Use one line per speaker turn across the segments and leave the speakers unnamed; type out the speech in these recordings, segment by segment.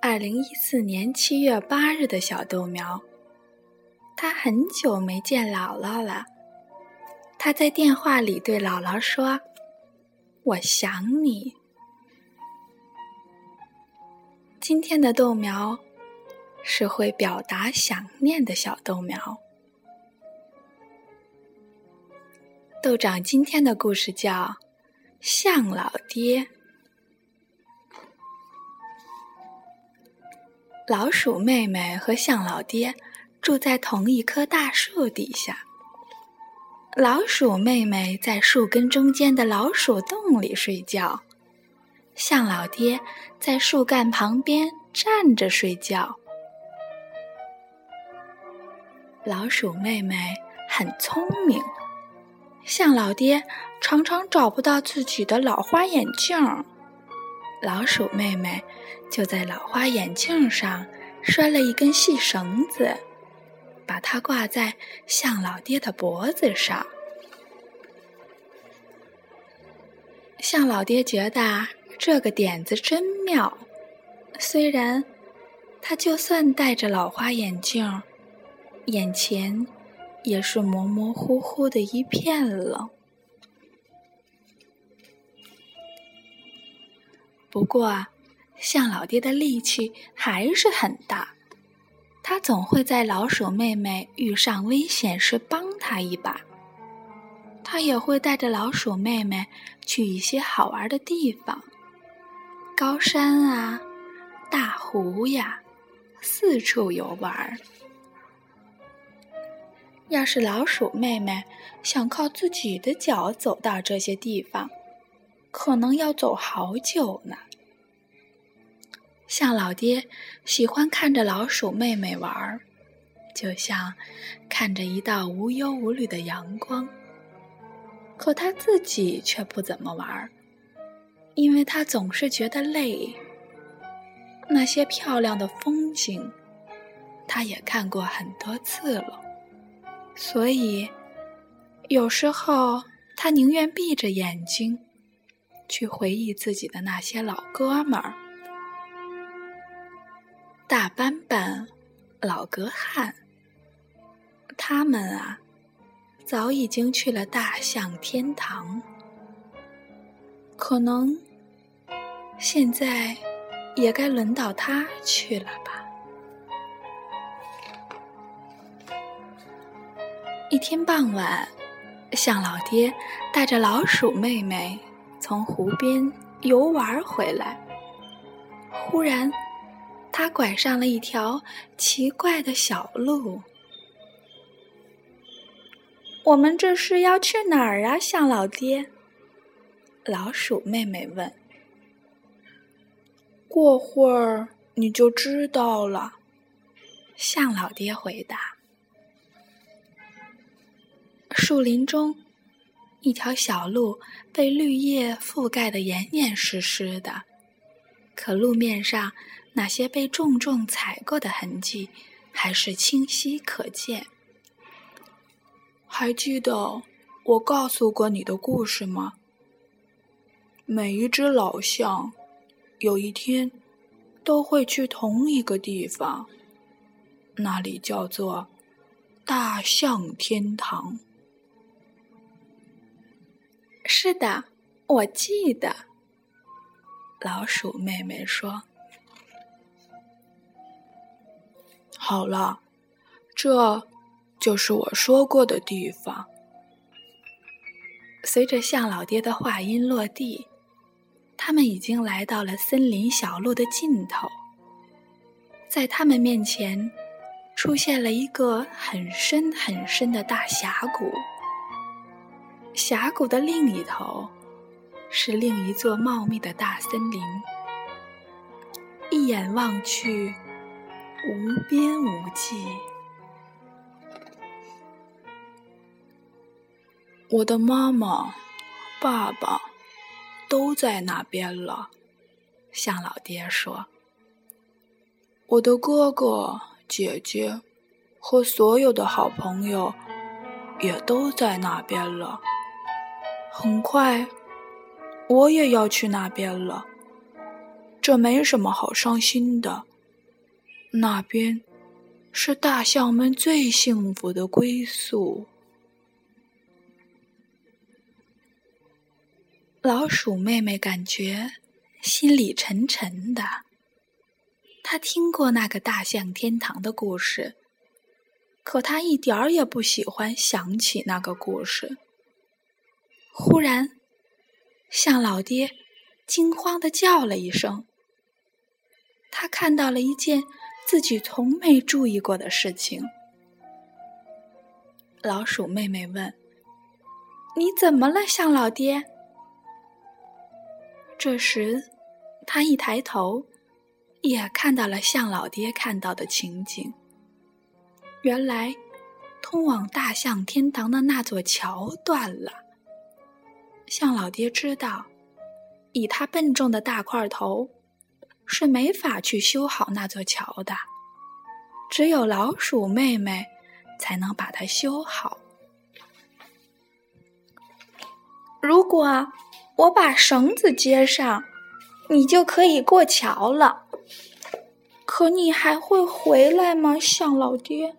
二零一四年七月八日的小豆苗。他很久没见姥姥了。他在电话里对姥姥说：“我想你。”今天的豆苗是会表达想念的小豆苗。豆长今天的故事叫《向老爹》。老鼠妹妹和象老爹住在同一棵大树底下。老鼠妹妹在树根中间的老鼠洞里睡觉，象老爹在树干旁边站着睡觉。老鼠妹妹很聪明，象老爹常常找不到自己的老花眼镜儿。老鼠妹妹就在老花眼镜上拴了一根细绳子，把它挂在象老爹的脖子上。象老爹觉得这个点子真妙，虽然他就算戴着老花眼镜，眼前也是模模糊糊的一片了。不过，象老爹的力气还是很大，他总会在老鼠妹妹遇上危险时帮她一把。他也会带着老鼠妹妹去一些好玩的地方，高山啊，大湖呀，四处游玩。要是老鼠妹妹想靠自己的脚走到这些地方，可能要走好久呢。像老爹喜欢看着老鼠妹妹玩儿，就像看着一道无忧无虑的阳光。可他自己却不怎么玩儿，因为他总是觉得累。那些漂亮的风景，他也看过很多次了，所以有时候他宁愿闭着眼睛，去回忆自己的那些老哥们儿。大斑斑，老格汉，他们啊，早已经去了大象天堂。可能现在也该轮到他去了吧。一天傍晚，象老爹带着老鼠妹妹从湖边游玩回来，忽然。他拐上了一条奇怪的小路。我们这是要去哪儿啊，向老爹？老鼠妹妹问。过会儿你就知道了，向老爹回答。树林中，一条小路被绿叶覆盖的严严实实的，可路面上。那些被重重踩过的痕迹，还是清晰可见。还记得我告诉过你的故事吗？每一只老象，有一天都会去同一个地方，那里叫做大象天堂。是的，我记得。老鼠妹妹说。好了，这就是我说过的地方。随着向老爹的话音落地，他们已经来到了森林小路的尽头。在他们面前，出现了一个很深很深的大峡谷。峡谷的另一头，是另一座茂密的大森林。一眼望去。无边无际，我的妈妈、爸爸都在那边了。向老爹说：“我的哥哥、姐姐和所有的好朋友也都在那边了。很快，我也要去那边了。这没什么好伤心的。”那边是大象们最幸福的归宿。老鼠妹妹感觉心里沉沉的。她听过那个大象天堂的故事，可她一点儿也不喜欢想起那个故事。忽然，象老爹惊慌的叫了一声。他看到了一件自己从没注意过的事情。老鼠妹妹问：“你怎么了，象老爹？”这时，他一抬头，也看到了象老爹看到的情景。原来，通往大象天堂的那座桥断了。象老爹知道，以他笨重的大块头。是没法去修好那座桥的，只有老鼠妹妹才能把它修好。如果我把绳子接上，你就可以过桥了。可你还会回来吗，象老爹？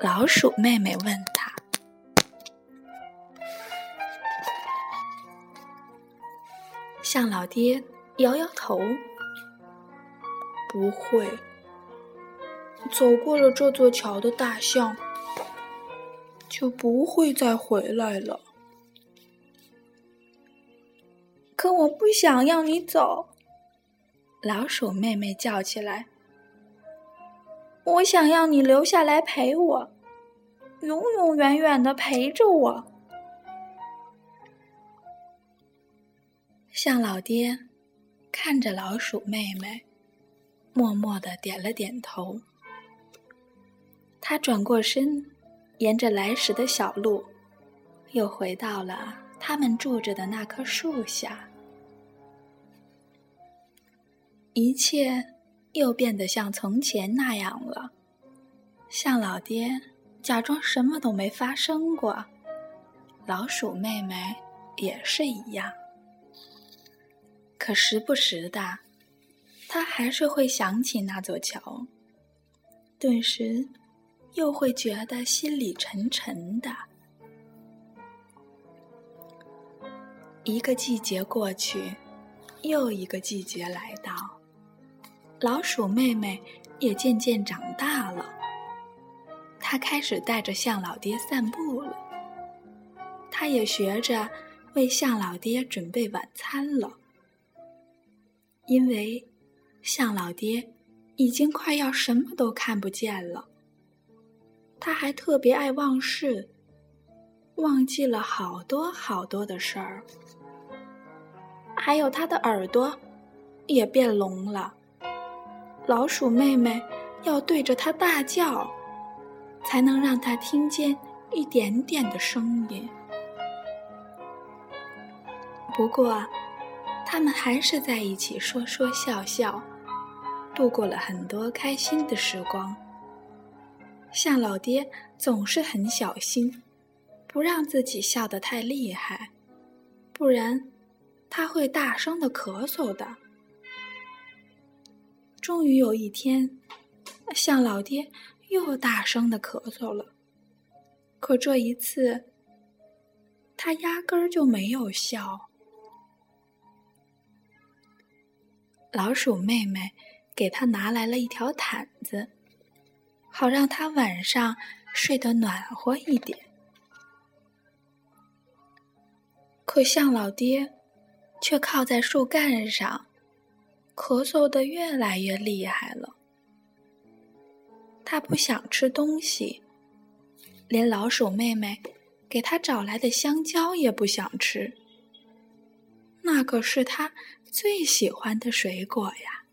老鼠妹妹问他。象老爹。摇摇头，不会。走过了这座桥的大象，就不会再回来了。可我不想要你走，老鼠妹妹叫起来。我想要你留下来陪我，永永远远的陪着我。象老爹。看着老鼠妹妹，默默的点了点头。他转过身，沿着来时的小路，又回到了他们住着的那棵树下。一切又变得像从前那样了。像老爹假装什么都没发生过，老鼠妹妹也是一样。可时不时的，他还是会想起那座桥，顿时又会觉得心里沉沉的。一个季节过去，又一个季节来到，老鼠妹妹也渐渐长大了。她开始带着向老爹散步了，她也学着为向老爹准备晚餐了。因为向老爹已经快要什么都看不见了，他还特别爱忘事，忘记了好多好多的事儿，还有他的耳朵也变聋了。老鼠妹妹要对着他大叫，才能让他听见一点点的声音。不过。他们还是在一起说说笑笑，度过了很多开心的时光。象老爹总是很小心，不让自己笑得太厉害，不然他会大声的咳嗽的。终于有一天，向老爹又大声的咳嗽了，可这一次，他压根儿就没有笑。老鼠妹妹给他拿来了一条毯子，好让他晚上睡得暖和一点。可象老爹却靠在树干上，咳嗽的越来越厉害了。他不想吃东西，连老鼠妹妹给他找来的香蕉也不想吃。那可是他。最喜欢的水果呀！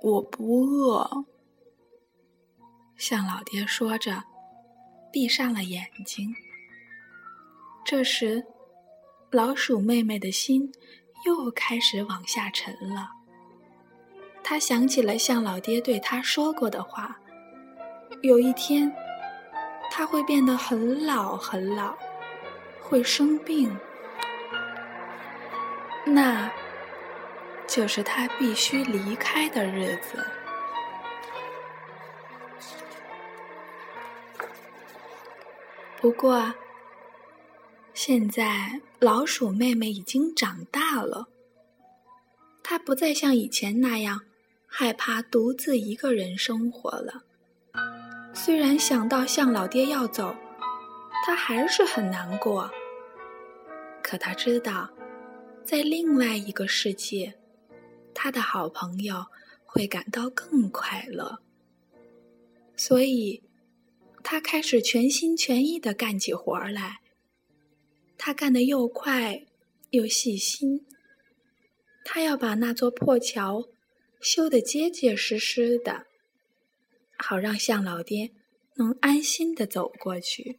我不饿。向老爹说着，闭上了眼睛。这时，老鼠妹妹的心又开始往下沉了。她想起了向老爹对她说过的话：有一天，他会变得很老很老。会生病，那就是他必须离开的日子。不过，现在老鼠妹妹已经长大了，她不再像以前那样害怕独自一个人生活了。虽然想到向老爹要走，她还是很难过。可他知道，在另外一个世界，他的好朋友会感到更快乐。所以。他开始全心全意的干起活来。他干得又快又细心。他要把那座破桥修得结结实实的，好让向老爹能安心的走过去。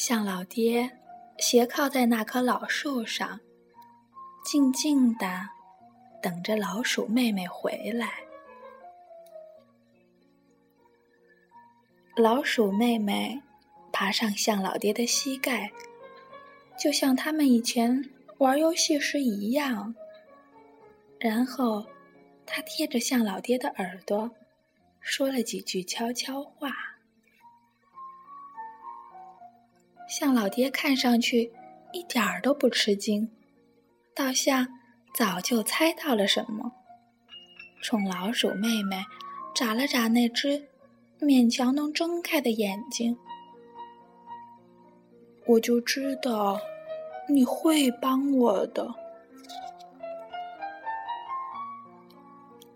向老爹斜靠在那棵老树上，静静的。等着老鼠妹妹回来。老鼠妹妹爬上向老爹的膝盖，就像他们以前玩游戏时一样。然后，他贴着向老爹的耳朵，说了几句悄悄话。向老爹看上去一点儿都不吃惊，倒像……早就猜到了什么，冲老鼠妹妹眨了眨那只勉强能睁开的眼睛。我就知道你会帮我的。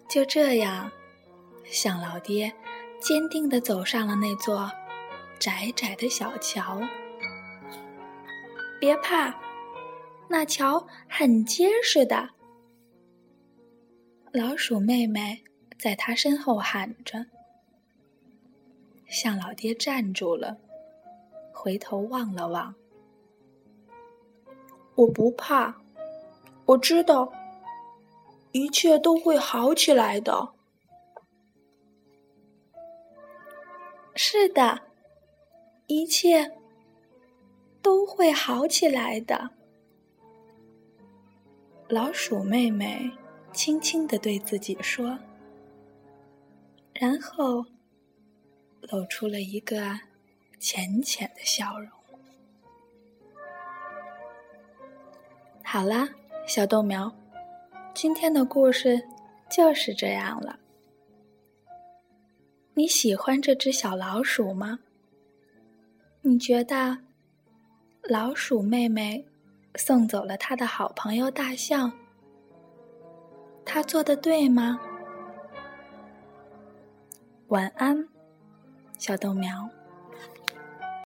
就这样，向老爹坚定地走上了那座窄窄的小桥。别怕。那桥很结实的，老鼠妹妹在他身后喊着。向老爹站住了，回头望了望。我不怕，我知道，一切都会好起来的。是的，一切都会好起来的。老鼠妹妹轻轻的对自己说，然后露出了一个浅浅的笑容。好啦，小豆苗，今天的故事就是这样了。你喜欢这只小老鼠吗？你觉得老鼠妹妹？送走了他的好朋友大象，他做的对吗？晚安，小豆苗。